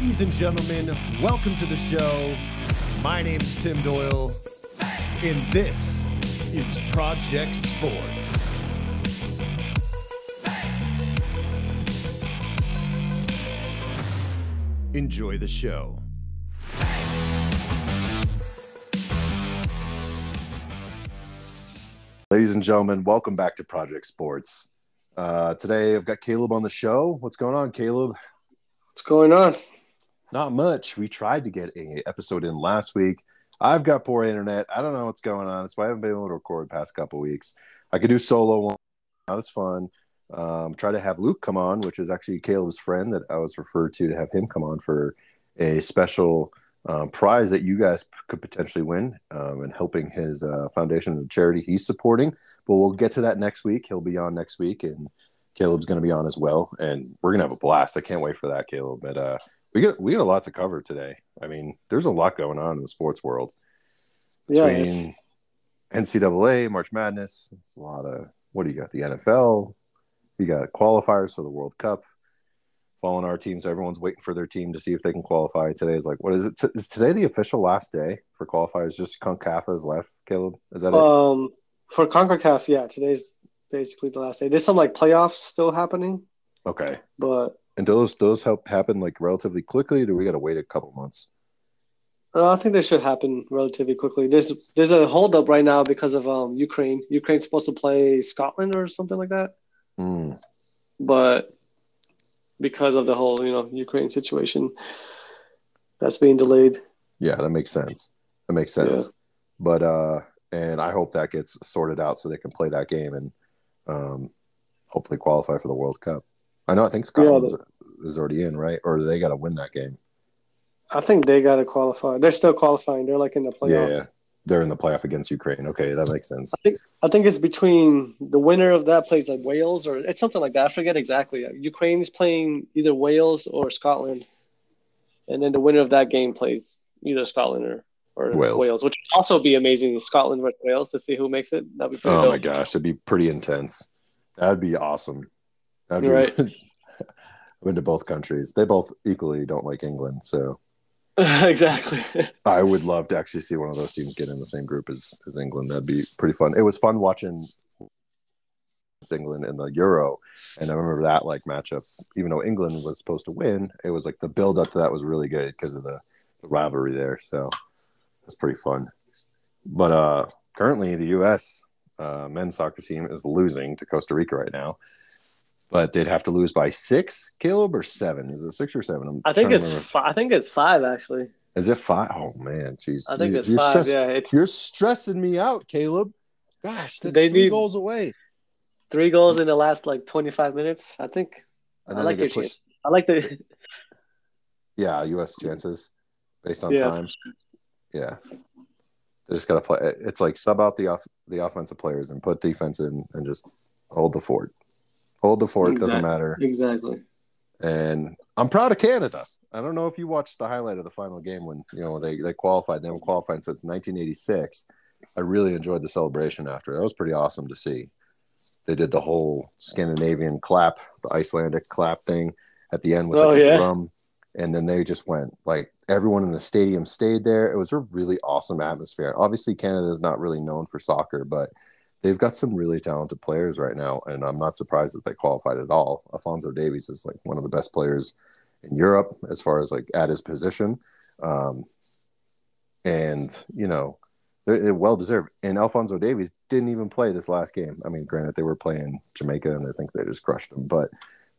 Ladies and gentlemen, welcome to the show. My name is Tim Doyle, and this is Project Sports. Enjoy the show. Ladies and gentlemen, welcome back to Project Sports. Uh, today I've got Caleb on the show. What's going on, Caleb? What's going on? Not much. We tried to get a episode in last week. I've got poor internet. I don't know what's going on. That's why I haven't been able to record the past couple weeks. I could do solo one. That was fun. Um, try to have Luke come on, which is actually Caleb's friend that I was referred to to have him come on for a special um, prize that you guys p- could potentially win um, and helping his uh, foundation and charity he's supporting. But we'll get to that next week. He'll be on next week, and Caleb's going to be on as well. And we're going to have a blast. I can't wait for that, Caleb. But uh, we got we got a lot to cover today. I mean, there's a lot going on in the sports world between it's- NCAA, March Madness. It's a lot of what do you got? The NFL. You got qualifiers for the World Cup. Following our teams, everyone's waiting for their team to see if they can qualify. Today is like, what is it? T- is today the official last day for qualifiers? Just Concacaf is left. Caleb, is that it? um, for Concacaf, yeah, today's basically the last day. There's some like playoffs still happening, Okay. but And do those those help happen like relatively quickly? Or do we got to wait a couple months? uh, I think they should happen relatively quickly. There's there's a holdup right now because of um Ukraine. Ukraine's supposed to play Scotland or something like that, Mm. but because of the whole you know Ukraine situation, that's being delayed. Yeah, that makes sense. That makes sense. But uh and I hope that gets sorted out so they can play that game and um hopefully qualify for the World Cup. I know I think Scotland is, is already in, right? Or they got to win that game. I think they got to qualify. They're still qualifying. They're like in the playoff. Yeah, they're in the playoff against Ukraine. Okay, that makes sense. I think I think it's between the winner of that plays like Wales or it's something like that. I forget exactly. Ukraine is playing either Wales or Scotland, and then the winner of that game plays either Scotland or, or Wales. Wales. which would also be amazing. Scotland versus Wales to see who makes it. That'd be pretty Oh dope. my gosh, that'd be pretty intense. That'd be awesome. That'd be right. I've been to both countries. They both equally don't like England, so exactly. I would love to actually see one of those teams get in the same group as, as England. That'd be pretty fun. It was fun watching England in the Euro, and I remember that like matchup. Even though England was supposed to win, it was like the build up to that was really good because of the, the rivalry there. So it's pretty fun. But uh, currently, the U.S. Uh, men's soccer team is losing to Costa Rica right now. But they'd have to lose by six, Caleb, or seven? Is it six or seven? I'm I think it's remember. fi- I think it's five actually. Is it five? Oh man, jeez. I think You- it's you're five. stress- Yeah, it's You're stressing me out, Caleb. Gosh, that's They three goals away. three goals in the last like twenty five minutes. I think I like your pushed. I like the Yeah, U.S. chances based on Yeah. time. Yeah, they just got to play. It's like sub out the off the offensive players and put defense in and just hold the fort. Hold the fort. Doesn't matter. exactly. And I'm proud of Canada. I don't know if you watched the highlight of the final game when you know they they qualified. They haven't qualified since 1986. I really enjoyed the celebration after. That was pretty awesome to see. They did the whole Scandinavian clap, the Icelandic clap thing at the end with Oh, like a yeah. drum, and then they just went like everyone in the stadium stayed there. It was a really awesome atmosphere. Obviously, Canada is not really known for soccer, but they've got some really talented players right now, and I'm not surprised that they qualified at all. Alfonso Davies is like one of the best players in Europe as far as like at his position, um, and you know, it, it well deserved. And Alfonso Davies didn't even play this last game. I mean, granted they were playing Jamaica, and I think they just crushed them, but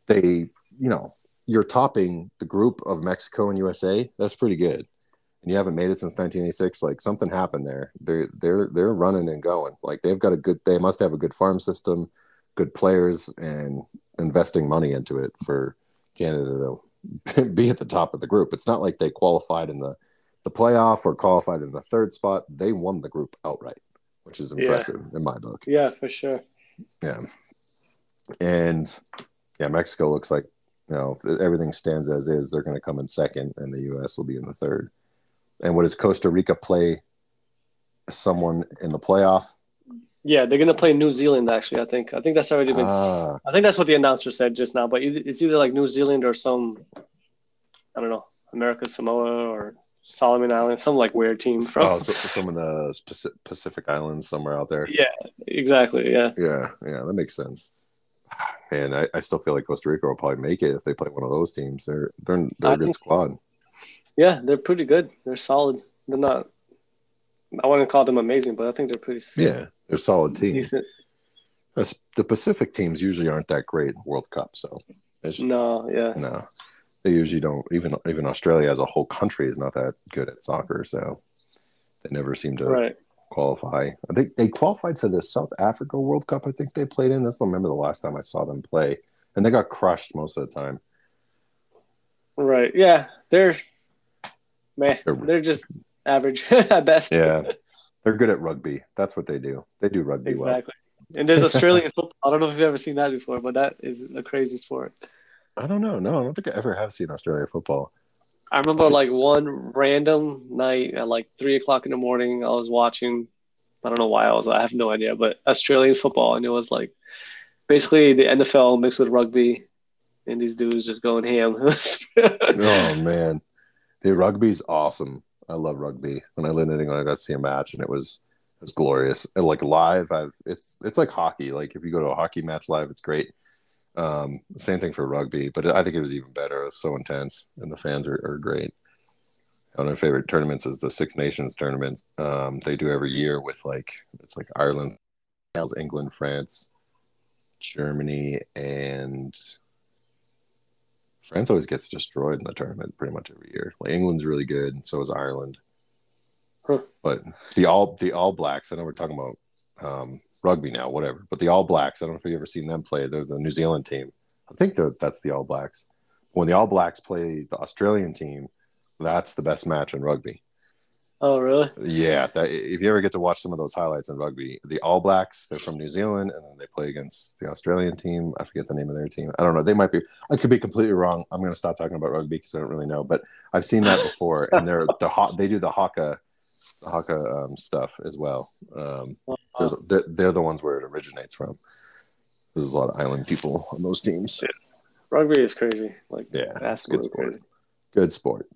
they, you know, you're topping the group of Mexico and USA. That's pretty good. And you haven't made it since 1986. Like something happened there. They're they're they're running and going. Like they've got a good. They must have a good farm system, good players, and investing money into it for Canada to be at the top of the group. It's not like they qualified in the the playoff or qualified in the third spot. They won the group outright, which is Yeah. impressive in my book. Yeah, for sure. Yeah. And yeah, Mexico looks like, you know, if everything stands as is, they're going to come in second and the U.S. will be in the third. And what does Costa Rica play someone in the playoff? Yeah, they're gonna play New Zealand. Actually, I think. I think that's already been. Ah. I think that's what the announcer said just now. But it's either like New Zealand or some. I don't know. America Samoa or Solomon Islands, some like weird team from. Oh, so, some of the Pacific Islands somewhere out there. Yeah, exactly. Yeah. Yeah, yeah, that makes sense. Man, I, I still feel like Costa Rica will probably make it if they play one of those teams. They're they're, they're I a good think- squad. Yeah, they're pretty good. They're solid. They're not. I wouldn't call them amazing, but I think they're pretty. Yeah, they're solid team. Decent. The Pacific teams usually aren't that great in World Cup, so it's, No, yeah. no, they usually don't. Even even Australia as a whole country is not that good at soccer, so they never seem to Right. qualify. I think they qualified for the South Africa World Cup. I think they played in. I don't remember the last time I saw them play, and they got crushed most of the time. Right. Yeah. They're man. They're- They're just average at best. Yeah, they're good at rugby. That's what they do. They do rugby well. Exactly. And there's Australian football. I don't know if you've ever seen that before, but that is a crazy sport. I don't know. No, I don't think I ever have seen Australia football. I remember like one random night at like three o'clock in the morning, I was watching. I don't know why I was. I have no idea, but Australian football, and it was like basically the NFL mixed with rugby, and these dudes just going ham. Oh man, dude, rugby's awesome. I love rugby. When I lived in England, I got to see a match, and it was it was glorious. And like live, I've it's it's like hockey. Like if you go to a hockey match live, it's great. Um, same thing for rugby, but I think it was even better. It was so intense, and the fans are, are great. One of my favorite tournaments is the Six Nations tournament. Um, they do every year with like it's like Ireland, England, France, Germany, and France always gets destroyed in the tournament pretty much every year. Like England's really good, and so is Ireland. Huh. But the all the All Blacks, I know we're talking about um, rugby now, whatever. But the All Blacks, I don't know if you've ever seen them play. They're the New Zealand team. I think that that's the All Blacks. When the All Blacks play the Australian team, that's the best match in rugby. Oh, really? Yeah, that, if you ever get to watch some of those highlights in rugby, the All Blacks, they're from New Zealand, and then they play against the Australian team. I forget the name of their team. I don't know. They might be. I could be completely wrong. I'm going to stop talking about rugby because I don't really know. But I've seen that before, and they're the hot. They do the haka, the haka um, stuff as well. Um, they're, the- they're, they're the ones where it originates from. There's a lot of island people on those teams. Rugby is crazy. Like, Yeah, that's good sport. crazy. Good sport.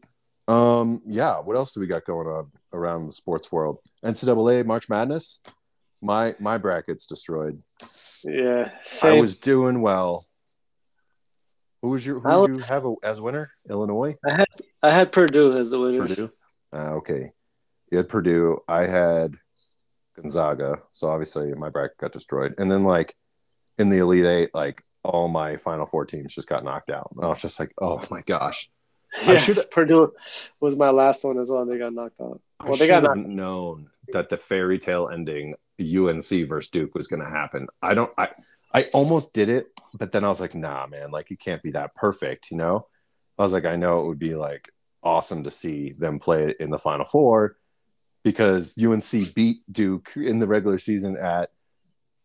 Um, yeah. What else do we got going on around the sports world? NCAA March Madness. My my bracket's destroyed. Yeah, I was doing well. Who was your who I did you have a, as winner? Illinois, I had I had Purdue as the winner. Purdue. Ah, okay, you had Purdue. I had Gonzaga. So obviously my bracket got destroyed. And then like in the Elite Eight, like all my Final Four teams just got knocked out. And I was just like, oh my gosh. I should- Purdue was my last one as well. They got knocked out. I Well, should they got knocked. known that the fairy tale ending UNC versus Duke was going to happen. I don't. I I almost did it, but then I was like, nah, man, like it can't be that perfect, you know. I was like, I know it would be like awesome to see them play it in the Final Four because UNC beat Duke in the regular season at,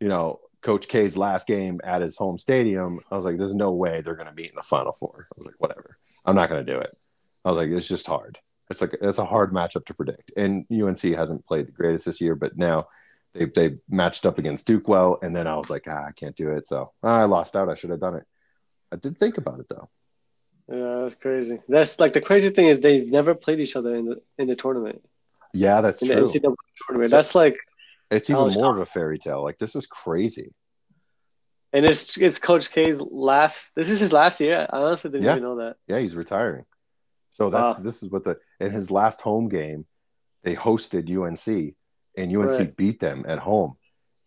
you know, Coach K's last game at his home stadium. I was like, there's no way they're going to meet in the Final Four. I was like, whatever, I'm not going to do it. I was like, it's just hard. It's like it's a hard matchup to predict. And UNC hasn't played the greatest this year, but now they they matched up against Duke well. And then I was like, ah, I can't do it. So I lost out. I should have done it. I did think about it though. Yeah, that's crazy. That's like the crazy thing is they've never played each other in the in the tournament Yeah, that's in true. the NCAA tournament. So- that's like, It's even more of a fairy tale. Like this is crazy. And it's it's Coach K's last. This is his last year. I honestly didn't Yeah. even know that. Yeah, he's retiring. So that's Wow. this is what the in his last home game, they hosted UNC and UNC Right. beat them at home.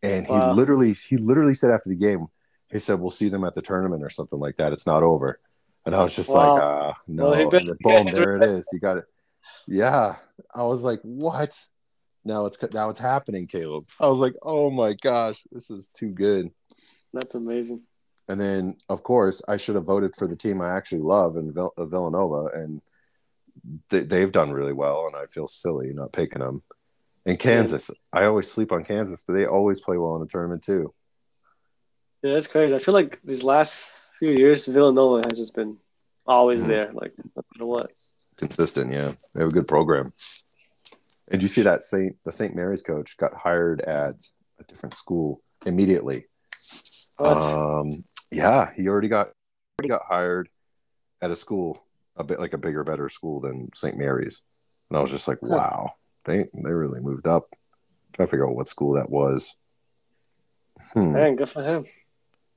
And he Wow. literally he literally said after the game, he said, We'll see them at the tournament or something like that. It's not over. And I was just Wow. like, uh no. Well, then boom, there it is. You got it. Yeah. I was like, What? Now it's now it's happening, Caleb. I was like, Oh my gosh, this is too good. That's amazing. And then, of course, I should have voted for the team I actually love in Vill- uh, Villanova, and they, they've done really well. And I feel silly not picking them. And Kansas, I always sleep on Kansas, but they always play well in the tournament too. Yeah, that's crazy. I feel like these last few years, Villanova has just been always Mhm. there, like no matter what. Consistent, yeah. They have a good program. And you see that Saint the St. Mary's coach got hired at a different school immediately. Um, yeah, he already got already got hired at a school a bit like a bigger, better school than St. Mary's, and I was just like, wow, they they really moved up. I'm trying to figure out what school that was. Hmm. Man, good for him.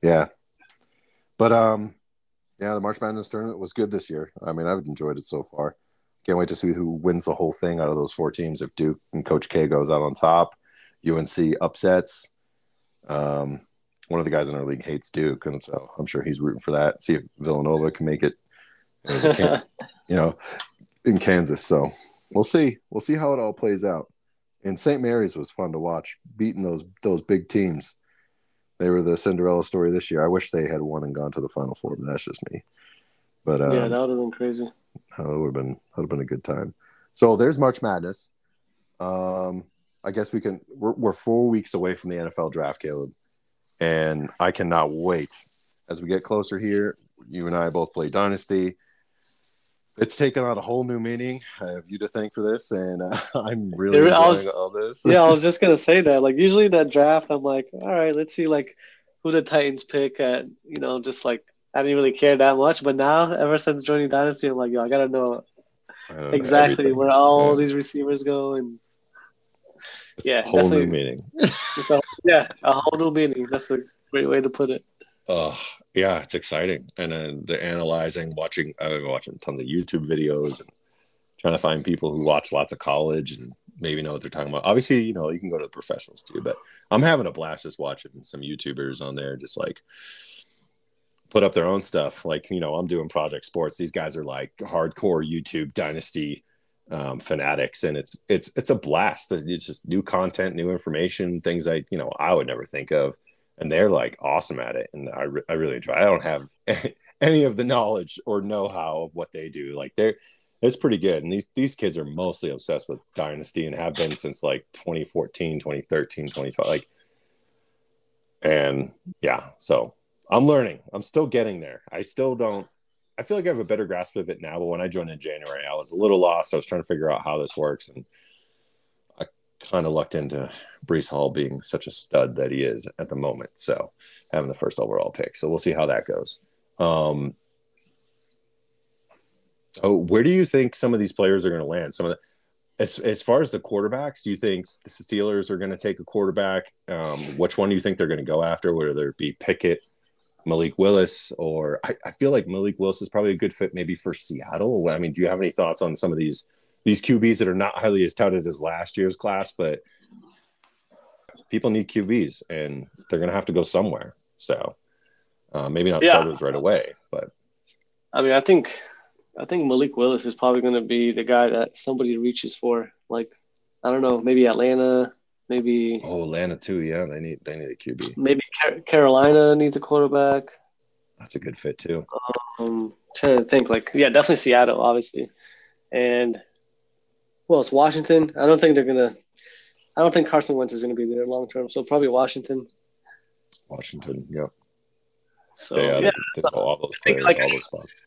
Yeah, but um, yeah, the March Madness tournament was good this year. I mean, I've enjoyed it so far. Can't wait to see who wins the whole thing out of those four teams. If Duke and Coach K goes out on top, UNC upsets. Um, one of the guys in our league hates Duke, and so I'm sure he's rooting for that. See if Villanova can make it, you know, in Kansas. So we'll see. We'll see how it all plays out. And St. Mary's was fun to watch, beating those those big teams. They were the Cinderella story this year. I wish they had won and gone to the Final Four, but that's just me. But um, yeah, that would have been crazy. That would have been that would have been a good time. So there's March Madness. Um, I guess we can. We're, we're four weeks away from the NFL draft, Caleb, and I cannot wait as we get closer here. You and I both play Dynasty. It's taken on a whole new meaning. I have you to thank for this, and uh, I'm really There- I enjoying was- all this. yeah, I was just gonna say that. Like usually that draft, I'm like, all right, let's see like who the Titans pick at. You know, just like I didn't really care that much, but now ever since joining Dynasty, I'm like, yo, I gotta know I don't know, exactly where all Yeah. these receivers go, and yeah, whole new meaning. it's a- yeah, a whole new meaning. That's a great way to put it. Oh, yeah, it's exciting. And then the analyzing, watching, I've been watching tons of YouTube videos and trying to find people who watch lots of college and maybe know what they're talking about. Obviously, you know, you can go to the professionals too, but I'm having a blast just watching some YouTubers on there, just like put up their own stuff. Like, you know, I'm doing Project Sports. These guys are like hardcore YouTube dynasty um, fanatics, and it's it's it's a blast. It's just new content, new information, things I you know I would never think of. And they're like awesome at it and I, re- I really enjoy it. i don't have any of the knowledge or know-how of what they do. Like they're it's pretty good. And these these kids are mostly obsessed with dynasty and have been since like 2014 2013 2012 like and yeah so i'm learning. I'm still getting there. I still don't i feel like i have a better grasp of it now but when i joined in january i was a little lost i was trying to figure out how this works and i kind of lucked into Breece Hall being such a stud that he is at the moment. So having the first overall pick. So we'll see how that goes. Um, oh, where do you think some of these players are going to land? Some of the, as, as far as the quarterbacks, do you think the Steelers are going to take a quarterback? Um, which one do you think they're going to go after? Whether it be Pickett, Malik Willis, or I, I feel like Malik Willis is probably a good fit maybe for Seattle. I mean, do you have any thoughts on some of these these QBs that are not highly as touted as last year's class, but people need QBs and they're going to have to go somewhere. So uh, maybe not Yeah. starters right away, but I mean, I think I think Malik Willis is probably going to be the guy that somebody reaches for. Like, I don't know, maybe Atlanta, maybe oh, Atlanta too. Yeah, they need they need a QB. maybe Car- Carolina needs a quarterback. That's a good fit too. Um, trying to think, like, yeah, definitely Seattle, obviously, and well, it's Washington. I don't think they're gonna. I don't think Carson Wentz is gonna be there long term, so probably Washington. Washington. yeah. So yeah, yeah, that's all those players, like- all those spots.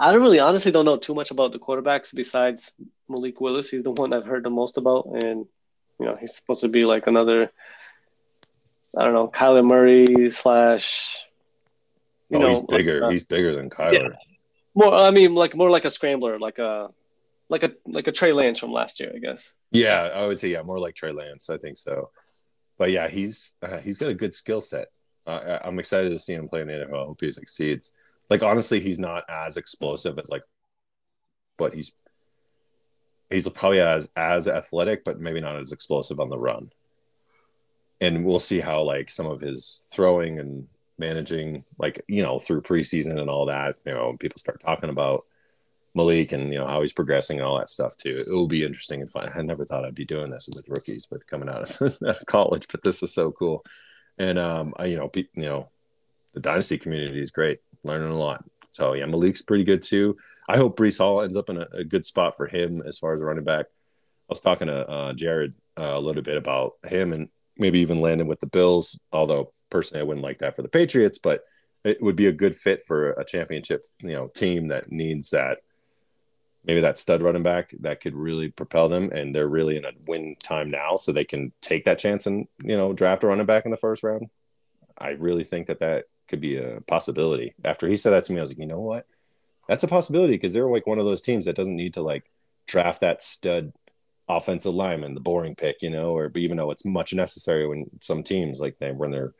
I don't really, honestly, don't know too much about the quarterbacks besides Malik Willis. He's the one I've heard the most about, and you know, he's supposed to be like another. I don't know, Kyler Murray slash. You oh, know, he's bigger. uh, he's bigger than Kyler. more. I mean, like more like a scrambler, like a, like a like a Trey Lance from last year, I guess. Yeah, I would say yeah, more like Trey Lance. I think so. But yeah, he's uh, he's got a good skill set. Uh, I- I'm excited to see him play in the NFL. I hope he succeeds. Like honestly, he's not as explosive as like, but he's he's probably as as athletic, but maybe not as explosive on the run. And we'll see how like some of his throwing and managing, like you know, through preseason and all that. You know, people start talking about Malik and you know how he's progressing and all that stuff too. It will be interesting and fun. I never thought I'd be doing this with rookies, with coming out of college, but this is so cool. And um, I, you know, pe- you know, the dynasty community is great, learning a lot. So yeah, Malik's pretty good too. I hope Breece Hall ends up in a, a good spot for him as far as a running back. I was talking to uh, Jared uh, a little bit about him and maybe even landing with the Bills. Although personally, I wouldn't like that for the Patriots, but it would be a good fit for a championship, you know, team that needs that maybe that stud running back that could really propel them and they're really in a win time now so they can take that chance and you know draft a running back in the first round i really think that that could be a possibility after he said that to me i was like you know what that's a possibility because they're like one of those teams that doesn't need to like draft that stud offensive lineman, the boring pick, you know, or even though it's much necessary when some teams like they when they're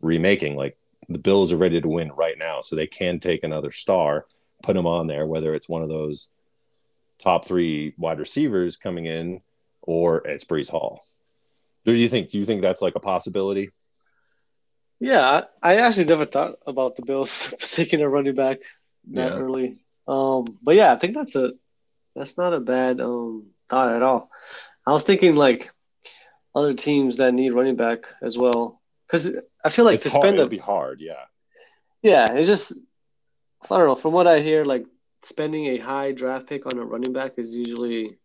remaking, like the Bills are ready to win right now, so they can take another star, put them on there, whether it's one of those top three wide receivers coming in or it's Breece Hall. Do you think? Do you think that's like a possibility? Yeah, I actually never thought about the Bills taking a running back that Yeah. early. Um, but yeah, I think that's a that's not a bad um thought at all. I was thinking like other teams that need running back as well, because I feel like it's to hard. spend a be hard. Yeah. yeah, it's just I don't know. From what I hear, like spending a high draft pick on a running back is usually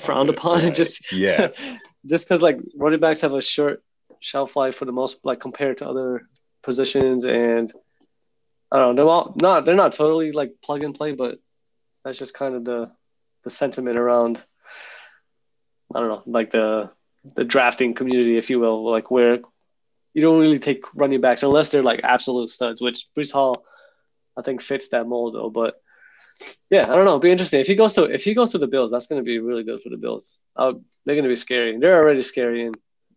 frowned upon. right. Just Yeah. just because like running backs have a short shelf life for the most like compared to other positions and I don't know they're all not they're not totally like plug and play but that's just kind of the the sentiment around I don't know like the the drafting community if you will like where you don't really take running backs unless they're like absolute studs which Bruce Hall I think fits that mold though but yeah, I don't know. It'll be interesting if he goes to if he goes to the Bills. That's going to be really good for the Bills. Uh, they're going to be scary. They're already scary, and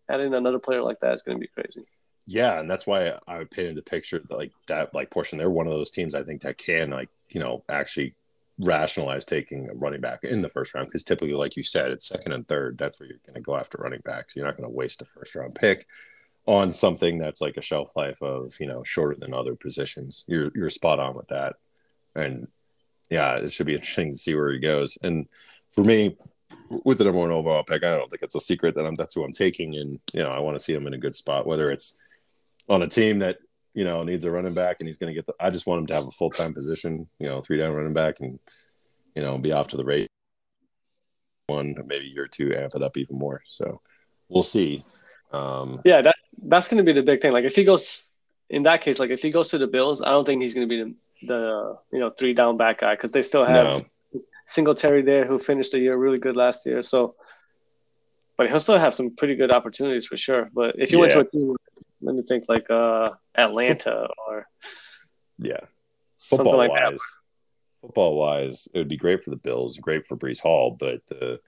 adding another player like that is going to be crazy. Yeah, and that's why I would paint the picture like that like portion. They're one of those teams I think that can like you know actually rationalize taking a running back in the first round because typically, like you said, it's second and third. That's where you're going to go after running backs. You're not going to waste a first round pick on something that's like a shelf life of you know shorter than other positions. You're you're spot on with that, and yeah, it should be interesting to see where he goes. And for me, with the number one overall pick, I don't think it's a secret that I'm that's who I'm taking, and you know I want to see him in a good spot, whether it's on a team that you know needs a running back and he's going to get the. I just want him to have a full time position, you know, three down running back, and you know be off to the race one maybe year two, amp it up even more. So we'll see. Um, Yeah, that that's going to be the big thing. Like if he goes in that case, like if he goes to the Bills, I don't think he's going to be the, the you know three down back guy because they still have no, Singletary there who finished the year really good last year. So, but he'll still have some pretty good opportunities for sure. But if you went to a team, let me think like uh, Atlanta or yeah, something football like wise, that. football wise, it would be great for the Bills, great for Breece Hall, but the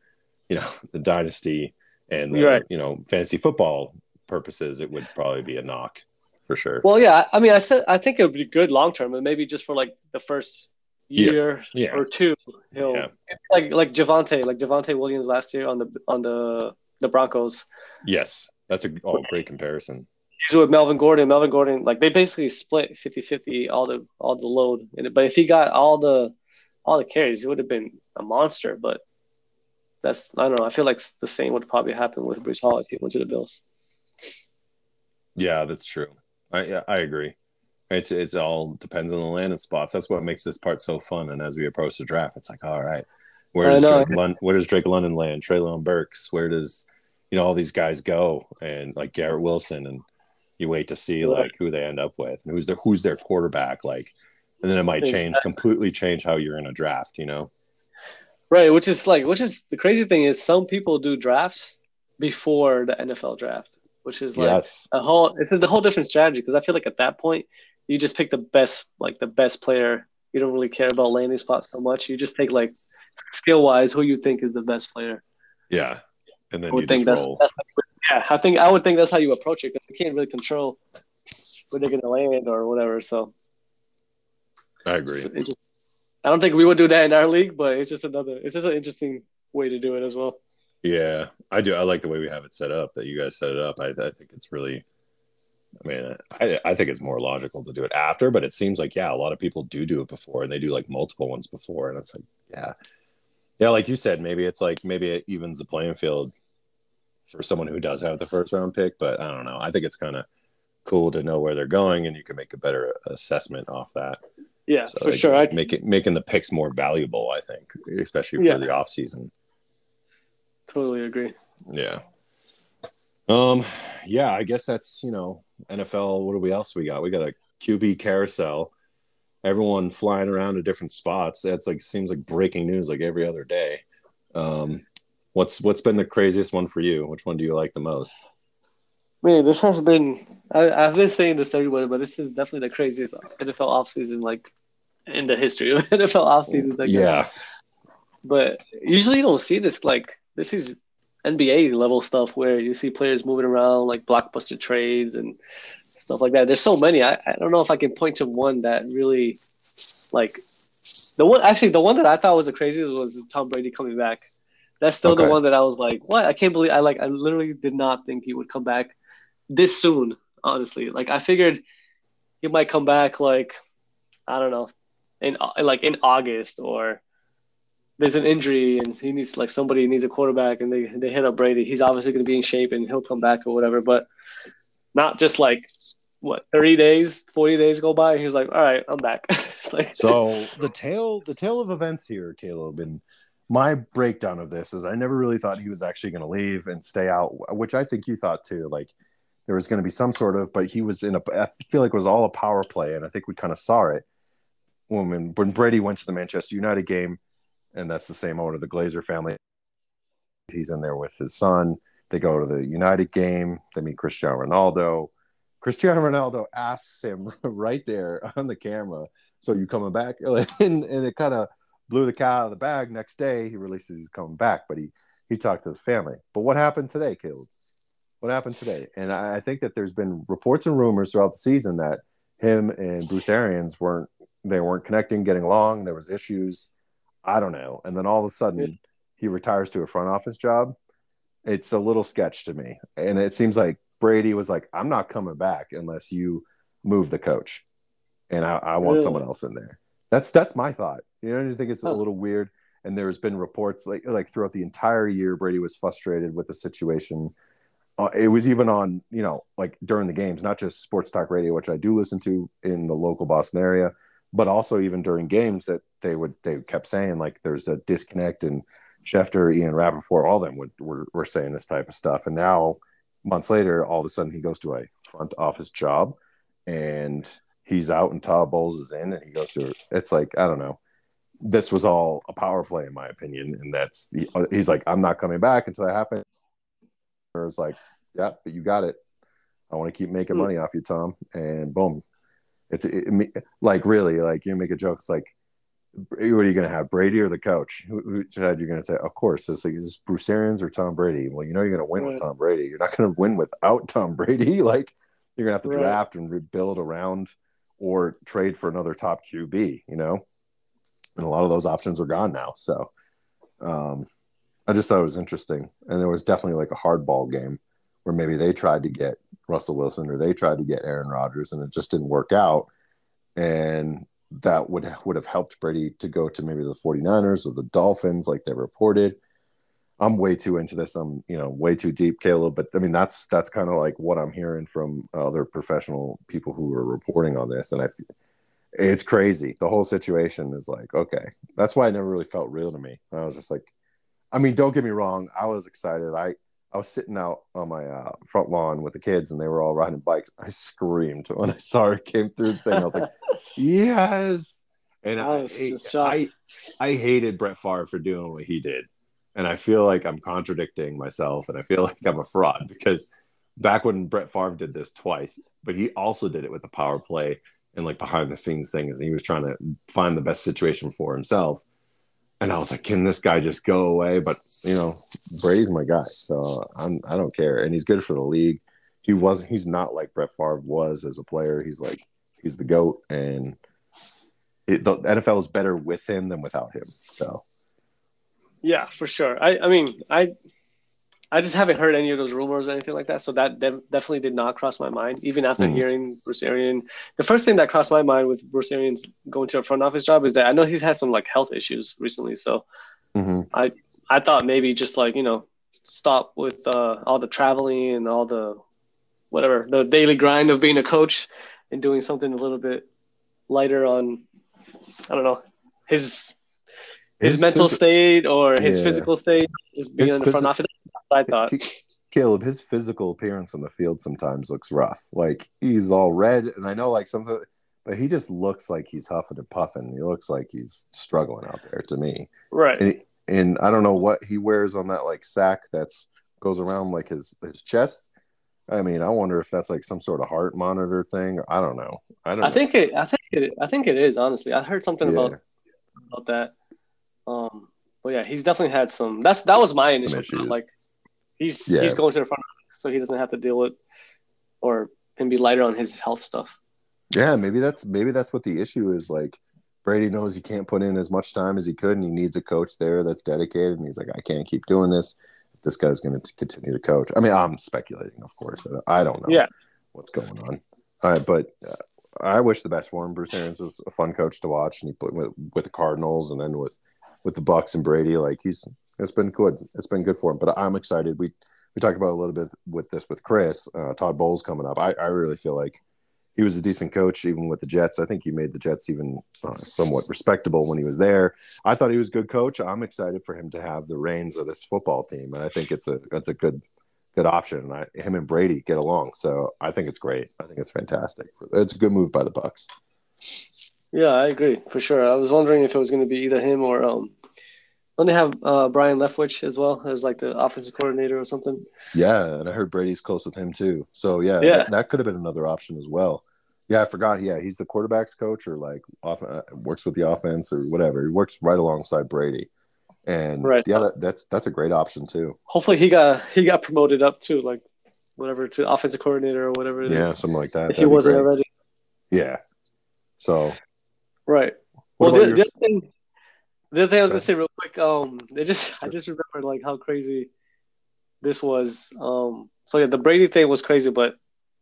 you know the dynasty and the, right. you know fantasy football purposes, it would probably be a knock for sure. Well, yeah, I mean, I said I think it would be good long term, and maybe just for like the first Yeah. year Yeah. or two, he'll Yeah. like like Javonte, like Javonte Williams last year on the on the the Broncos. yes, that's a oh, great comparison. With Melvin Gordon. Melvin Gordon, like they basically split 50-50 all the all the load. And but if he got all the all the carries, he would have been a monster. But that's I don't know. I feel like the same would probably happen with Bruce Hall if he went to the Bills. Yeah, that's true. I yeah, I agree. It's it's all depends on the landing spots. That's what makes this part so fun. And as we approach the draft, it's like, all right, where does. Drake London, where does Drake London land? Treylon Burks, where does you know all these guys go? And like Garrett Wilson, and you wait to see like who they end up with and who's their who's their quarterback. Like, and then it might change completely change how you're in a draft. You know? Right, which is like which is the crazy thing is some people do drafts before the NFL draft, which is like yes. a whole it's a whole different strategy because I feel like at that point you just pick the best like the best player. You don't really care about landing spots so much. You just take like skill wise who you think is the best player. Yeah. And then I you would think just that's, roll. that's yeah. I think I would think that's how you approach it because you can't really control where they're gonna land or whatever. So I agree. it's just- I don't think we would do that in our league, but it's just another. It's just an interesting way to do it as well. Yeah, I do. I like the way we have it set up. That you guys set it up. I, I think it's really. I mean, I, I think it's more logical to do it after, but it seems like yeah, a lot of people do do it before, and they do like multiple ones before, and it's like yeah, yeah, like you said, maybe it's like maybe it evens the playing field for someone who does have the first round pick, but I don't know. I think it's kind of cool to know where they're going, and you can make a better assessment off that. Yeah, So for sure. I, make it making the picks more valuable. I think, especially for Yeah. the off season. totally agree. Yeah. Um. Yeah, I guess that's you know NFL. What do we else we got? We got a QB carousel. Everyone flying around to different spots. That's like seems like breaking news like every other day. Um, what's what's been the craziest one for you? Which one do you like the most? Man, this has been. I, I've been saying this to everybody, but this is definitely the craziest NFL offseason like in the history of NFL off seasons. I guess. Yeah. But usually you don't see this like this is NBA level stuff where you see players moving around like blockbuster trades and stuff like that. There's so many. I, I don't know if I can point to one that really like the one actually the one that I thought was the craziest was Tom Brady coming back. That's still Okay. the one that I was like, what? I can't believe I like I literally did not think he would come back this soon, honestly. Like I figured he might come back like I don't know, in like in August or there's an injury and he needs like somebody needs a quarterback and they they hit up Brady. He's obviously going to be in shape and he'll come back or whatever, but not just like what 30 days, 40 days go by and he was like, "All right, I'm back." like So the tail the tail of events here, Caleb, and my breakdown of this is I never really thought he was actually going to leave and stay out, which I think you thought too. Like there was going to be some sort of, but he was in a. I feel like it was all a power play, and I think we kind of saw it when when Brady went to the Manchester United game, and that's the same owner, the Glazer family. He's in there with his son. They go to the United game. They meet Cristiano Ronaldo. Cristiano Ronaldo asks him right there on the camera, "So you coming back?" And, and it kind of blew the cat out of the bag. Next day, he releases he's coming back, but he he talked to the family. But what happened today, Caleb? What happened today? And I, I think that there's been reports and rumors throughout the season that him and Bruce Arians weren't they weren't connecting, getting along. There was issues. I don't know. And then all of a sudden, he retires to a front office job. It's a little sketch to me, and it seems like Brady was like, "I'm not coming back unless you move the coach, and I, I want Really? someone else in there." That's that's my thought. You know, I think it's a little weird. And there's been reports like like throughout the entire year, Brady was frustrated with the situation. Uh, it was even on you know like during the games, not just sports talk radio, which I do listen to in the local Boston area, but also even during games that they would they kept saying like there's a disconnect and Schefter, Ian Rapoport, all of them would were, were saying this type of stuff. And now months later, all of a sudden he goes to a front office job and he's out and Todd Bowles is in and he goes to it's like, I don't know. This was all a power play in my opinion. And that's he, he's like, I'm not coming back until that happens. Or it's like, yeah, but you got it. I want to keep making Hmm. money off you, Tom. And boom. It's it, it, like really like you make a joke. It's like, what are you going to have, Brady or the coach? Who, who said you're going to say? Of course, it's like is this Bruce Arians or Tom Brady? Well, you know you're going to win with Tom Brady. You're not going to win without Tom Brady. Like you're going to have to Right. draft and rebuild around or trade for another top QB. You know, and a lot of those options are gone now. So, um, I just thought it was interesting, and there was definitely like a hardball game where maybe they tried to get Russell Wilson or they tried to get Aaron Rodgers, and it just didn't work out. And that would would have helped Brady to go to maybe the 49ers or the Dolphins, like they reported. I'm way too into this. I'm, you know, way too deep, Caleb. But I mean, that's that's kind of like what I'm hearing from other professional people who are reporting on this, and I, it's crazy. The whole situation is like, okay, that's why it never really felt real to me. I was just like, I mean, don't get me wrong, I was excited. I I was sitting out on my uh, front lawn with the kids, and they were all riding bikes. I screamed when I saw her came through the thing. I was like, yes. And I I, was just shocked. I, I hated Brett Favre for doing what he did. And I feel like I'm contradicting myself and I feel like I'm a fraud because back when Brett Favre did this twice, but he also did it with the power play and like behind the scenes things. And he was trying to find the best situation for himself. And I was like, can this guy just go away? But you know, Brady's my guy, so I'm I don't care, and he's good for the league. He was he's not like Brett Favre was as a player. He's like he's the goat, and it, the NFL is better with him than without him. So Yeah, for sure. I, I mean, I, I just haven't heard any of those rumors or anything like that. So that de- definitely did not cross my mind. Even after Mhm. hearing Bruce Arians, the first thing that crossed my mind with Bruce Arians going to a front office job is that I know he's had some like health issues recently. So mhm. I thought maybe just like you know stop with uh, all the traveling and all the whatever the daily grind of being a coach and doing something a little bit lighter on I don't know his his, mental phys- state or his Yeah. physical state just being His in the front physi- office. I thought. Caleb, his physical appearance on the field sometimes looks rough. Like he's all red, and I know like something, but he just looks like he's huffing and puffing. He looks like he's struggling out there to me. Right. And, and I don't know what he wears on that like sack that's goes around like his his chest. I mean, I wonder if that's like some sort of heart monitor thing. I don't know. I don't. I know. think it. I think it. I think it is honestly. I heard something Yeah. about about that. Um, but yeah, he's definitely had some. That's that was my initial thought. Like, he's Yeah. he's going to the front so he doesn't have to deal with or and be lighter on his health stuff. Yeah, maybe that's maybe that's what the issue is. Like Brady knows he can't put in as much time as he could, and he needs a coach there that's dedicated. And he's like, I can't keep doing this. If this guy's going to continue to coach, I mean, I'm speculating, of course. I don't know. Yeah. what's going on. Uh, but uh, I wish the best for him. Bruce Arians was a fun coach to watch, and he put with, with the Cardinals, and then with with the Bucs and Brady. Like he's it's been good. It's been good for him. But I'm excited. We we talked about a little bit with this with Chris uh, Todd Bowles coming up. I, I really feel like he was a decent coach even with the Jets. I think he made the Jets even uh, somewhat respectable when he was there. I thought he was a good coach. I'm excited for him to have the reins of this football team, and I think it's a it's a good good option. I, him and Brady get along, so I think it's great. I think it's fantastic. It's a good move by the Bucs. Yeah, I agree for sure. I was wondering if it was going to be either him or um. Don't they have uh, Byron Leftwich as well as like the offensive coordinator or something? Yeah, and I heard Brady's close with him too. So yeah, Yeah. That, that could have been another option as well. Yeah, I forgot. Yeah, he's the quarterbacks coach or like off, uh, works with the offense or whatever. He works right alongside Brady. And Right. yeah, that, that's that's a great option too. Hopefully, he got he got promoted up too, like whatever to offensive coordinator or whatever it is. Yeah, something like that. if he That'd wasn't great. already. Yeah. So Right. what well, the, the other thing, the other thing I was Go gonna say real quick, um, they just I just remembered like how crazy this was. Um, so yeah, the Brady thing was crazy, but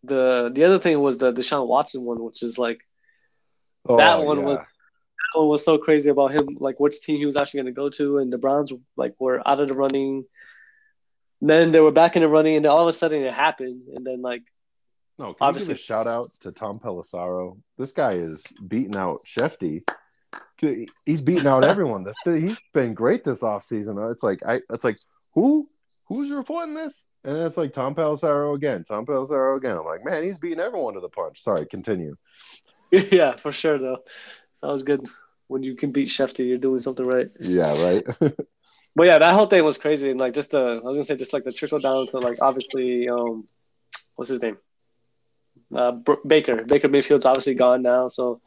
the the other thing was the Deshaun Watson one, which is like oh, that one yeah. was- that one was so crazy about him, like which team he was actually gonna go to, and the Browns like were out of the running. Then they were back in the running, and then all of a sudden it happened, and then like No, can you give Obviously- a shout out to Tom Pelissero? This guy is beating out Shefty. He's beating out everyone. This he's been great this offseason. It's like I it's like who who's reporting this? And it's like Tom Pelissero again. Tom Pelissero again. I'm like, man, he's beating everyone to the punch. Sorry, continue. yeah, for sure though. Sounds good when you can beat Shefty, you're doing something right. Yeah, right. But yeah, that whole thing was crazy, and like just the I was gonna say just like the trickle down to like obviously um, what's his name? Uh, Baker. Baker Mayfield's obviously gone now, so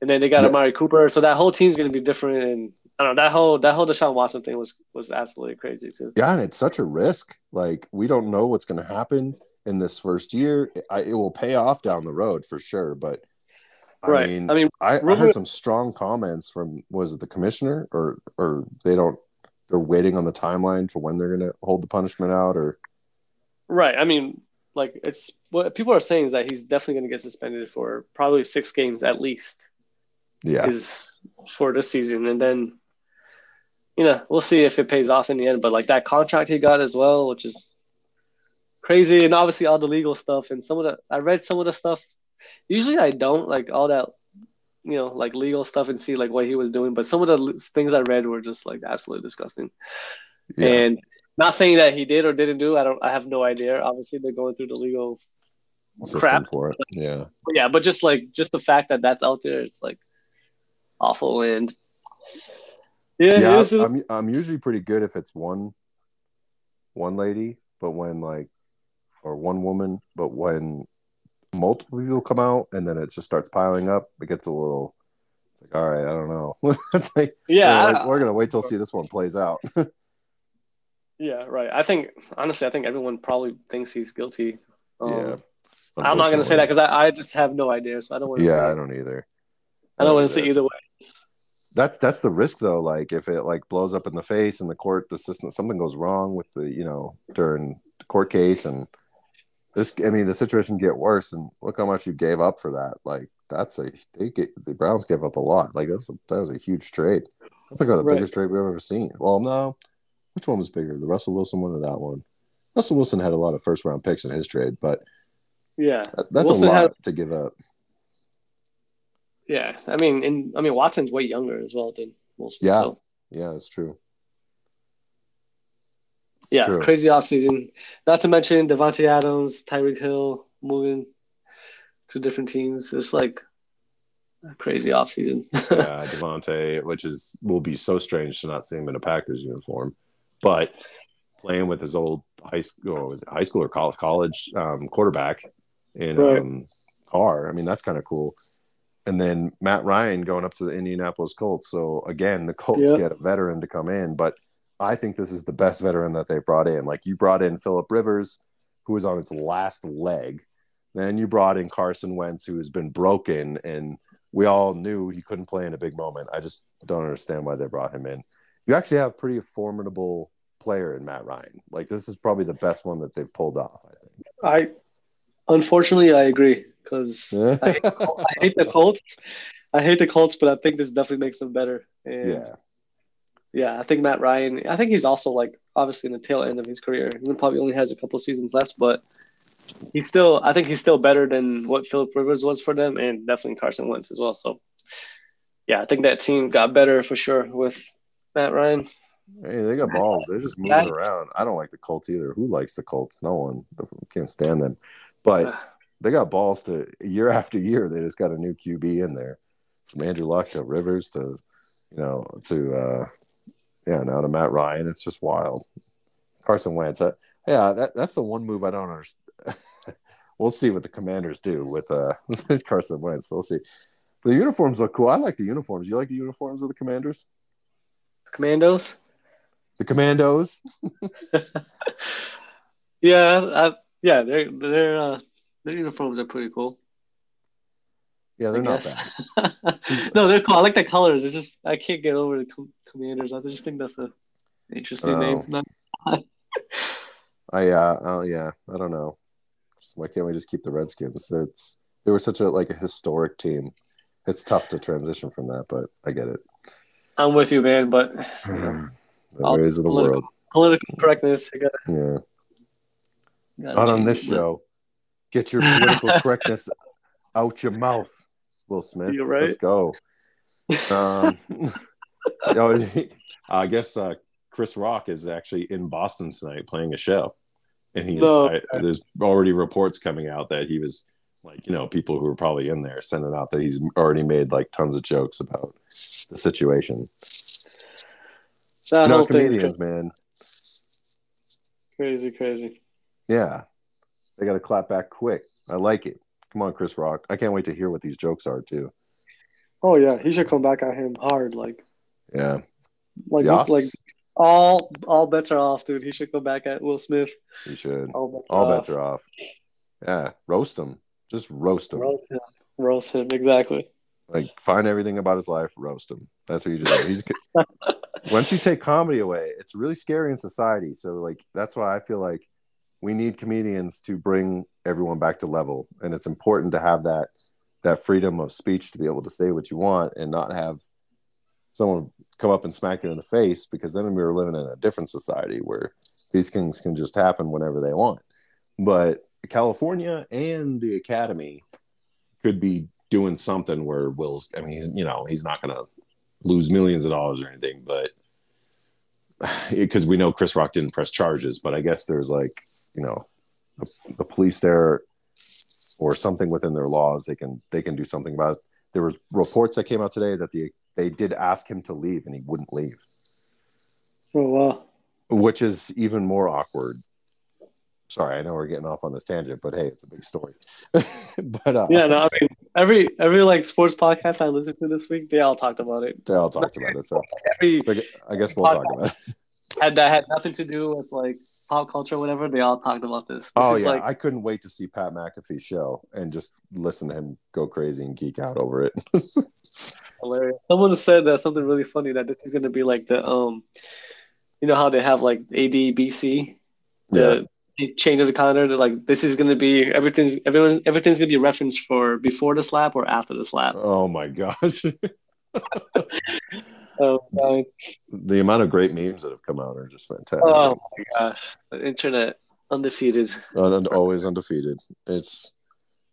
and then they got Yeah. Amari Cooper, so that whole team's gonna be different, and I don't know that whole that whole Deshaun Watson thing was was absolutely crazy too. yeah, and it's such a risk. Like we don't know what's going to happen in this first year. I, it will pay off down the road for sure, but I right. mean, I mean, I, I heard some strong comments from was it the commissioner or or they don't they're waiting on the timeline for when they're going to hold the punishment out or right. I mean, like it's what people are saying is that he's definitely gonna get suspended for probably six games at least. yeah is for this season, and then you know we'll see if it pays off in the end. But like that contract he got as well, which is crazy, and obviously all the legal stuff and some of the I read some of the stuff. Usually I don't like all that, you know, like legal stuff and see like what he was doing. But some of the things I read were just like absolutely disgusting. yeah And not saying that he did or didn't do. I don't. I have no idea. Obviously they're going through the legal system crap. for it yeah But yeah, but just like just the fact that that's out there, it's like awful. And yeah, yeah is- I'm, I'm usually pretty good if it's one one lady but when like or one woman but when multiple people come out and then it just starts piling up it gets a little it's like all right i don't know it's like yeah, we're, I- we're gonna wait till see this one plays out yeah, right. I think honestly, I think everyone probably thinks he's guilty. Um, yeah I'm not gonna say that because I, I just have no idea, so I don't want to. yeah i don't either I don't want to say either way. that's that's the risk though like if it like blows up in the face and the court the system something goes wrong with the you know during the court case and this i mean the situation get worse and look how much you gave up for that like that's a they get the browns gave up a lot like that's a, that was a huge trade i think was the Right. biggest trade we've ever seen well no which one was bigger the russell wilson one or that one russell wilson had a lot of first round picks in his trade but Yeah, that, that's Wilson a lot had- to give up yeah. I mean, and I mean Watson's way younger as well than Wilson. Yeah. So, yeah that's true It's yeah, true. crazy offseason. Not to mention Davante Adams, Tyreek Hill moving to different teams. It's like a crazy offseason. yeah, Davante, which is will be so strange to not see him in a Packers uniform, but playing with his old high school, or was it high school or college, college um, quarterback in Right. um, Carr. I mean, that's kind of cool. and then Matt Ryan going up to the Indianapolis Colts. So again, the Colts Yep. get a veteran to come in, but I think this is the best veteran that they brought in. Like you brought in Philip Rivers, who was on its last leg. Then you brought in Carson Wentz, who has been broken, and we all knew he couldn't play in a big moment. I just don't understand why they brought him in. You actually have pretty formidable player in Matt Ryan. Like this is probably the best one that they've pulled off. I think. I unfortunately I agree because I, hate the Col- I hate the Colts. I hate the Colts, but I think this definitely makes them better. And yeah, yeah, I think Matt Ryan. I think he's also like obviously in the tail end of his career. He probably only has a couple seasons left, but he's still. I think he's still better than what Philip Rivers was for them, and definitely Carson Wentz as well. So, yeah, I think that team got better for sure with Matt Ryan. Hey, they got balls. They're just moving around. I don't like the Colts either. Who likes the Colts? No one. Can't stand them. But they got balls to year after year. They just got a new QB in there, from Andrew Luck to Rivers to, you know, to uh, yeah, now to Matt Ryan. It's just wild. Carson Wentz. Uh, yeah, that, that's the one move I don't understand. we'll see what the Commanders do with uh Carson Wentz. We'll see. The uniforms look cool. I like the uniforms. You like the uniforms of the Commanders? Commandos. The Commandos. Yeah, I, yeah, their their uh, their uniforms are pretty cool. Yeah, they're I not guess. bad. no, they're cool. I like the colors. It's just I can't get over the com- commanders. I just think that's a interesting Oh. name. I uh oh yeah, I don't know. Why can't we just keep the Redskins? It's they were such a like a historic team. It's tough to transition from that, but I get it. I'm with you, man. But the All ways of the political- world. political correctness. You gotta, Yeah. gotta Not on this it. show. Get your political correctness out your mouth, Will Smith. You're right. Let's go. Um, you know, I guess uh, Chris Rock is actually in Boston tonight playing a show, and he's No. I, there's already reports coming out that he was like you know people who were probably in there sending out that he's already made like tons of jokes about the situation. That know, whole thing is comedians, man. crazy, crazy. Yeah, they got to clap back quick. I like it. Come on, Chris Rock. I can't wait to hear what these jokes are too. Oh yeah, he should come back at him hard. Like, Yeah, like, like all all bets are off, dude. He should go back at Will Smith. He should. Oh all bets, All are bets are off. Yeah, roast him. Just roast him. Roast him. Roast him. Exactly. Like find everything about his life, roast him. That's what you do. He's once you take comedy away, it's really scary in society. So like that's why I feel like we need comedians to bring everyone back to level, and it's important to have that that freedom of speech to be able to say what you want and not have someone come up and smack you in the face because then we were living in a different society where these things can just happen whenever they want. But California and the academy could be doing something where Will's, I mean, you know, he's not to lose millions of dollars or anything, but because we know Chris Rock didn't press charges, but I guess there's like, you know, the, the police there or something within their laws, they can, they can do something about it. There were reports that came out today that the, they did ask him to leave and he wouldn't leave, Oh wow. which is even more awkward. Sorry, I know we're getting off on this tangent, but hey, it's a big story. but uh, Yeah, no, I mean every every like sports podcast I listened to this week, they all talked about it. they all talked about it. So Every so I guess we'll talk about it. had that had nothing to do with like pop culture or whatever, they all talked about this. this Oh yeah, like I couldn't wait to see Pat McAfee's show and just listen to him go crazy and geek out over it. hilarious. Someone said that something really funny that this is gonna be like the um you know how they have like ADBC, yeah, the chain of the calendar. They're like this is gonna be everything's everyone's everything's gonna be referenced for before the slap or after the slap. Oh my gosh, Oh, my- um, the amount of great memes that have come out are just fantastic. oh my gosh. The internet undefeated. Uh, un- un- always undefeated. It's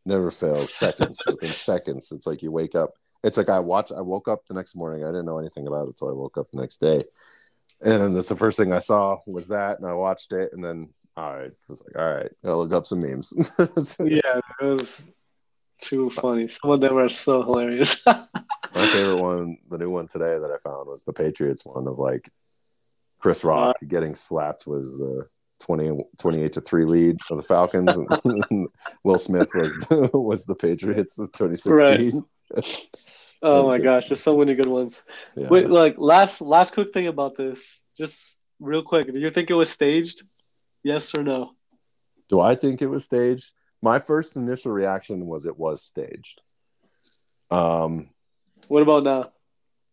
never fails. Seconds within seconds. It's like you wake up. It's like I watch. I woke up the next morning. I didn't know anything about it until I woke up the next day, and that's the first thing I saw was that, and I watched it, and then I was like, all right, I looked up some memes. Yeah, it was too funny. Some of them are so hilarious. My favorite one, the new one today that I found was the Patriots one of like Chris Rock uh, getting slapped was the 20, 28 to 3 lead of the Falcons and Will Smith was the, was the Patriots in 2016. Oh my good. gosh, there's so many good ones. Yeah. Wait, like last last quick thing about this, just real quick. Do you think it was staged? Yes or no? Do I think it was staged? My first initial reaction was it was staged. Um, What about now?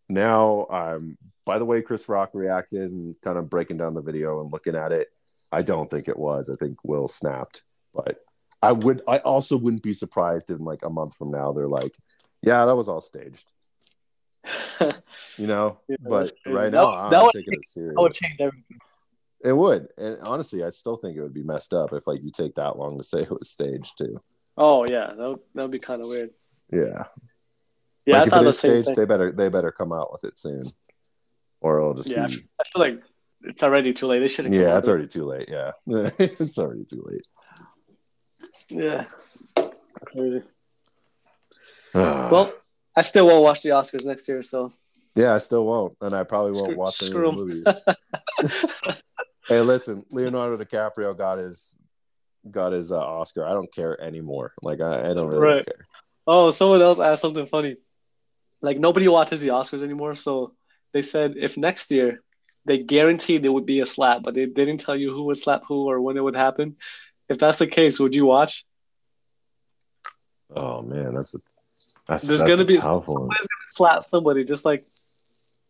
now I'm by the way Chris Rock reacted and kind of breaking down the video and looking at it, I don't think it was. I think Will snapped, but I would I also wouldn't be surprised in like a month from now they're like, yeah, that was all staged, you know. Yeah, but right That now I'm would taking it serious. That would change everything. It would, and honestly, I still think it would be messed up if like you take that long to say it was staged too. Oh yeah, that would, that would be kind of weird. Yeah, Yeah, like I if it is the staged, thing. they better they better come out with it soon, or it'll just Yeah, I be I feel like it's already too late. They should yeah, it's already too late. Yeah, it's already too late. Yeah. Crazy. well, I still won't watch the Oscars next year, so yeah, I still won't, and I probably won't Screw- watch any screw the movies. hey, listen, Leonardo DiCaprio got his got his uh, Oscar. I don't care anymore. Like I, I don't really Right. care. Oh, someone else asked something funny. Like nobody watches the Oscars anymore, so they said if next year they guaranteed there would be a slap, but they didn't tell you who would slap who or when it would happen. If that's the case, would you watch? Oh man, that's a that's, There's that's gonna a be tough one. gonna slap somebody, just like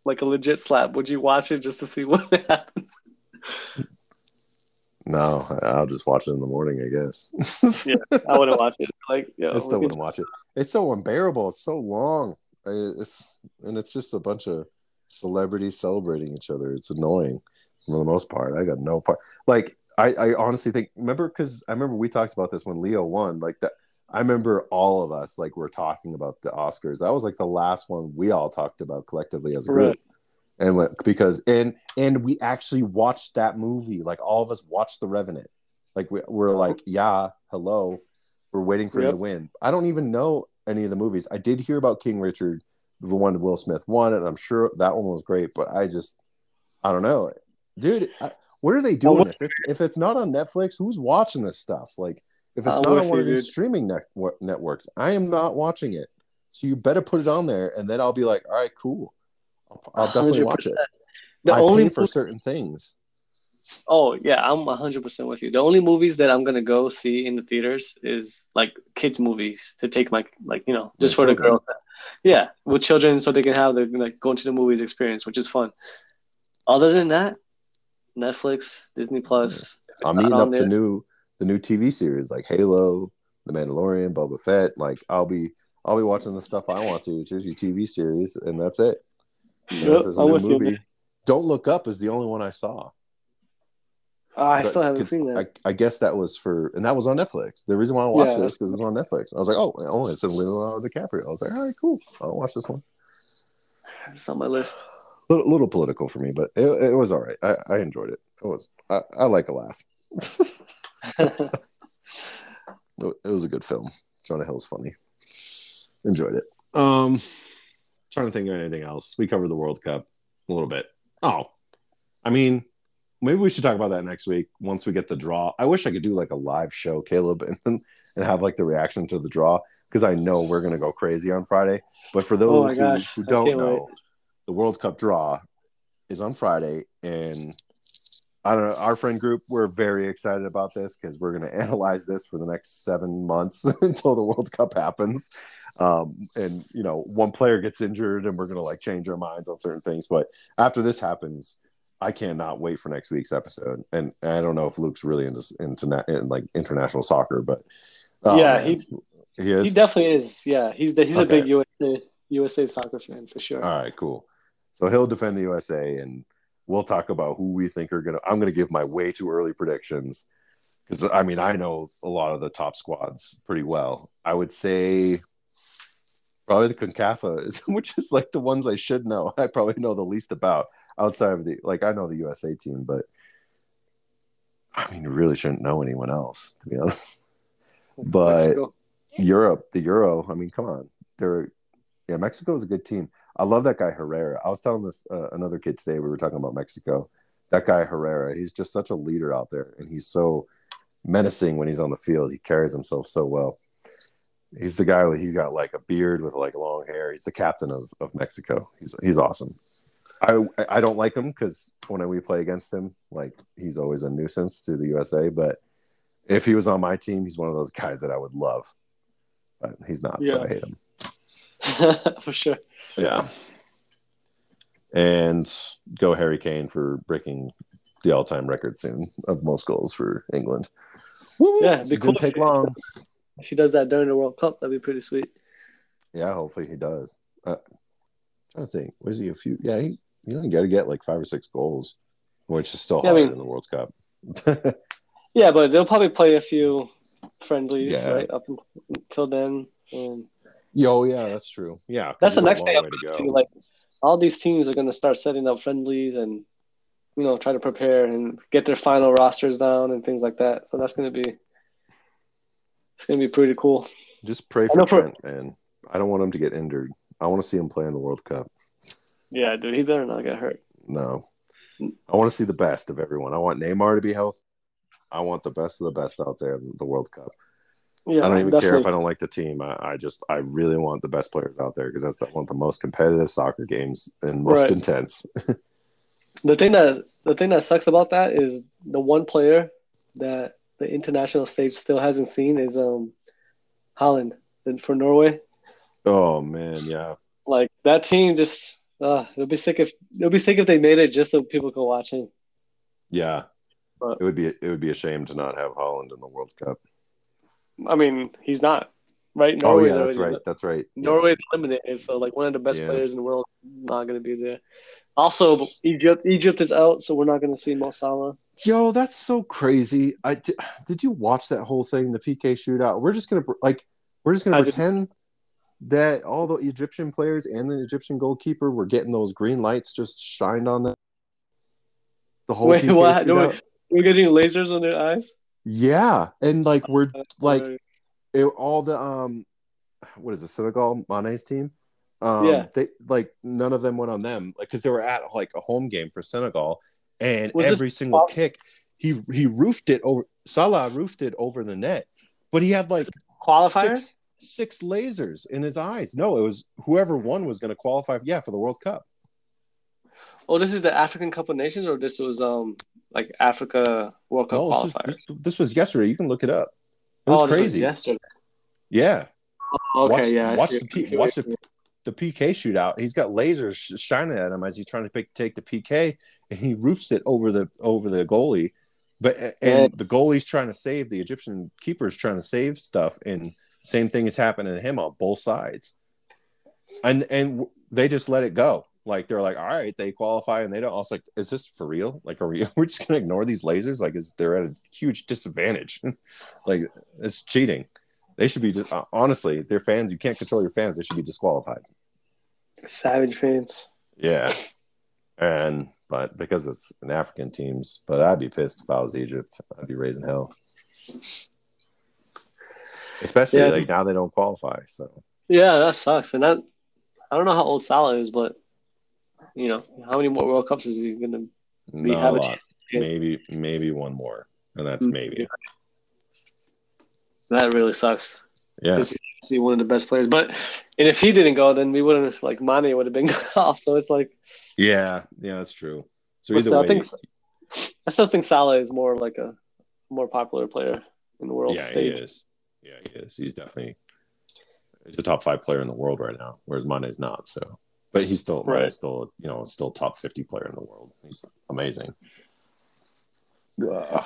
like a legit slap. Would you watch it just to see what happens? No, I'll just watch it in the morning, I guess. Yeah. I wouldn't watch it. Like, yo, I still wouldn't watch it. It's so unbearable. It's so long. It's and it's just a bunch of celebrities celebrating each other. It's annoying for the most part. I got no part. Like I, I honestly think. Remember, because I remember we talked about this when Leo won. Like that. I remember all of us like were talking about the Oscars. That was like the last one we all talked about collectively as a group. Right. And went, because and and we actually watched that movie. Like all of us watched The Revenant. Like we, we're like, yeah, hello, we're waiting for him to win. I don't even know any of the movies. I did hear about King Richard, the one Will Smith won, and I'm sure that one was great. But I just, I don't know, dude. I, what are they doing? If it's if it's not on Netflix, who's watching this stuff? Like, if it's I'm not on one of these dude. streaming net, networks, I am not watching it. So you better put it on there, and then I'll be like, all right, cool. I'll, definitely watch it. The I only pay for certain things. Oh yeah, I'm 100% with you. The only movies that I'm gonna go see in the theaters is like kids movies to take my like you know just With for the children. girls. Yeah, with children so they can have the like going to the movies experience, which is fun. Other than that, Netflix, Disney Plus. it's I'm eating up the new the new TV series like Halo, The Mandalorian, Boba Fett. Like I'll be I'll be watching the stuff I want to. It's usually TV series, and that's it. And Yep, if there's a I'm new movie, man. Don't Look Up is the only one I saw. Ah, I still haven't 'cause seen that. I, I guess that was for, and that was on Netflix. The reason why I watched Yeah, it is because it was on Netflix. I was like, oh, oh, it's a Leonardo DiCaprio. I was like, all right, cool. I'll watch this one. It's on my list. A little, little political for me, but it, it was all right. I, I enjoyed it. It was. I, I like a laugh. It was a good film. Jonah Hill's funny. Enjoyed it. Um, trying to think of anything else. We covered the World Cup a little bit. Oh, I mean, maybe we should talk about that next week once we get the draw. I wish I could do like a live show, Caleb, and and have like the reaction to the draw because I know we're gonna go crazy on Friday. But for Oh those gosh, who, who don't know, the World Cup draw is on Friday, and I don't know. Our friend group, we're very excited about this because we're going to analyze this for the next seven months until the World Cup happens. Um, and you know, one player gets injured, and we're to like change our minds on certain things. But after this happens, I cannot wait for next week's episode. And I don't know if Luke's really into into na- in, like international soccer, but oh, Yeah, he- he is. He definitely is. Yeah, he's the, he's a big USA USA soccer fan for sure. All right, cool. So he'll defend the USA, and we'll talk about who we think are gonna. I'm gonna give my way too early predictions because I mean I know a lot of the top squads pretty well. I would say probably the CONCACAF, is, which is like the ones I should know. I probably know the least about outside of the like I know the USA team, but I mean, you really shouldn't know anyone else to be honest. But Mexico. Europe, the Euro. I mean, come on, they're yeah. Mexico is a good team. I love that guy Herrera. I was telling this uh, another kid today. We were talking about Mexico. That guy Herrera. He's just such a leader out there, and he's so menacing when he's on the field. He carries himself so well. He's the guy with he got like a beard with like long hair. He's the captain of, of Mexico. He's he's awesome. I I don't like him because when we play against him, like he's always a nuisance to the USA. But if he was on my team, he's one of those guys that I would love. But he's not, so I hate him. for sure. Yeah. And go Harry Kane for breaking the all-time record soon of most goals for England. Woo! Yeah, be didn't take long. If he does that during the World Cup, that'd be pretty sweet. Yeah, hopefully he does. Uh, trying to think, was he a few? Yeah, he you only got to get like five or six goals, which is still Yeah, I mean- in the World Cup. Yeah, but they'll probably play a few friendlies Yeah. right up until then. And Yo, yeah, that's true. Yeah, that's the you next thing I'm to go. Like all these teams are going to start setting up friendlies and you know try to prepare and get their final rosters down and things like that. So that's going to be it's to be pretty cool. Just pray for know for- Trent, man. I don't want him to get injured. I want to see him play in the World Cup. Yeah, dude, he better not get hurt. No, I want to see the best of everyone. I want Neymar to be healthy. I want the best of the best out there in the World Cup. Yeah, I don't even care if I don't like the team. I, I just I really want the best players out there because that's the, one of the most competitive soccer games and most Right. intense. The thing that the thing that sucks about that is the one player that the international stage still hasn't seen is um Haaland and for Norway. Oh man, yeah, Like that team just uh it'll be sick if it'll be sick if they made it just so people can watch it. yeah. But- it would be it would be a shame to not have Haaland in the World Cup. I mean, he's not right. oh yeah, that's already- right. That's right. Yeah. Norway's eliminated, so like one of the best Yeah. players in the world not going to be there. Also, Egypt Egypt is out, so we're not going to see Mo Salah. Yo, that's so crazy. I did, did you watch that whole thing, the PK shootout? We're just gonna like we're just gonna I didn't. pretend that all the Egyptian players and the Egyptian goalkeeper were getting those green lights just shined on them. The whole Wait, PK what? No, wait. We're getting lasers on their eyes. Yeah, and like we're like it, all the um, what is it, Senegal Mane's team? Um, Yeah. they like none of them went on them, like because they were at like a home game for Senegal, and Was every single kick, he he roofed it over. Salah roofed it over the net, but he had like qualifier. six six lasers in his eyes. No, it was whoever won was going to qualify. Yeah, for the World Cup. Oh, this is the African Cup of Nations, or this was um like Africa World Cup No, this was, qualifiers. this, this was yesterday. You can look it up. It was oh, this crazy. yesterday. yeah. Okay, watch, yeah. Watch the I P, see what watch the. The PK shootout. He's got lasers shining at him as he's trying to pick, take the PK, and he roofs it over the over the goalie. But and Yeah. the goalie's trying to save the Egyptian keeper's trying to save stuff, and same thing is happening to him on both sides. And and they just let it go. Like they're like, all right, they qualify, and they don't. I was like, is this for real? Like, are we? We're just gonna ignore these lasers? Like, is they're at a huge disadvantage? like, it's cheating. They should be just uh, honestly, they're fans. You can't control your fans. They should be disqualified. Savage fans. Yeah, and but because it's an African teams, but I'd be pissed if I was Egypt. I'd be raising hell. Especially Yeah. like now they don't qualify. So Yeah, that sucks. And that I don't know how old Salah is, but you know, how many more World Cups is he gonna be not have a a chance? Maybe maybe one more, and that's Mm, maybe. That really sucks. Yeah, He's one of the best players. But and if he didn't go, then we wouldn't have like Mane would have been off. So it's like yeah, yeah. That's true. So either still, way, I think I still think Salah is more like a more popular player in the world yeah, he is. Yeah, he is. He's definitely he's a top five player in the world right now, whereas Mane's not. So, but he's still Right. Mane's still you know still top fifty player in the world. He's amazing. Ugh.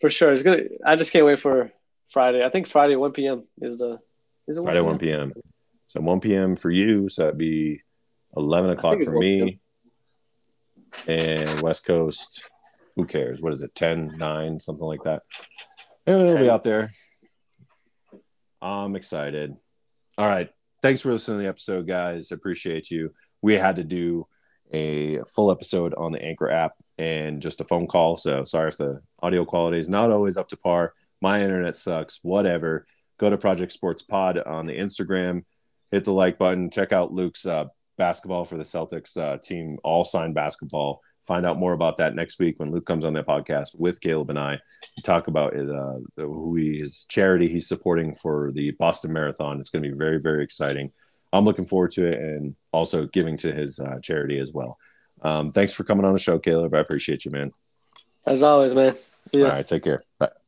For sure. It's gonna I just can't wait for Friday. I think Friday one PM is the is it Friday one p.m. So one p.m. for you, so that'd be eleven o'clock for me. And West Coast, who cares? What is it? 10, 9, something like that. And it'll be out there. I'm excited. All right. Thanks for listening to the episode, guys. Appreciate you. We had to do a full episode on the Anchor app and just a phone call. So sorry if the audio quality is not always up to par. My internet sucks. Whatever. Go to Project Sports Pod on the Instagram. Hit the like button. Check out Luke's uh, basketball for the Celtics uh, team, all signed basketball. find out more about that next week when Luke comes on the podcast with Caleb and I talk about uh, who he, his charity he's supporting for the Boston Marathon. It's going to be very, very exciting. I'm looking forward to it and also giving to his uh, charity as well. Um, thanks for coming on the show, Caleb. I appreciate you, man. As always, man. See ya. All right, take care. Bye.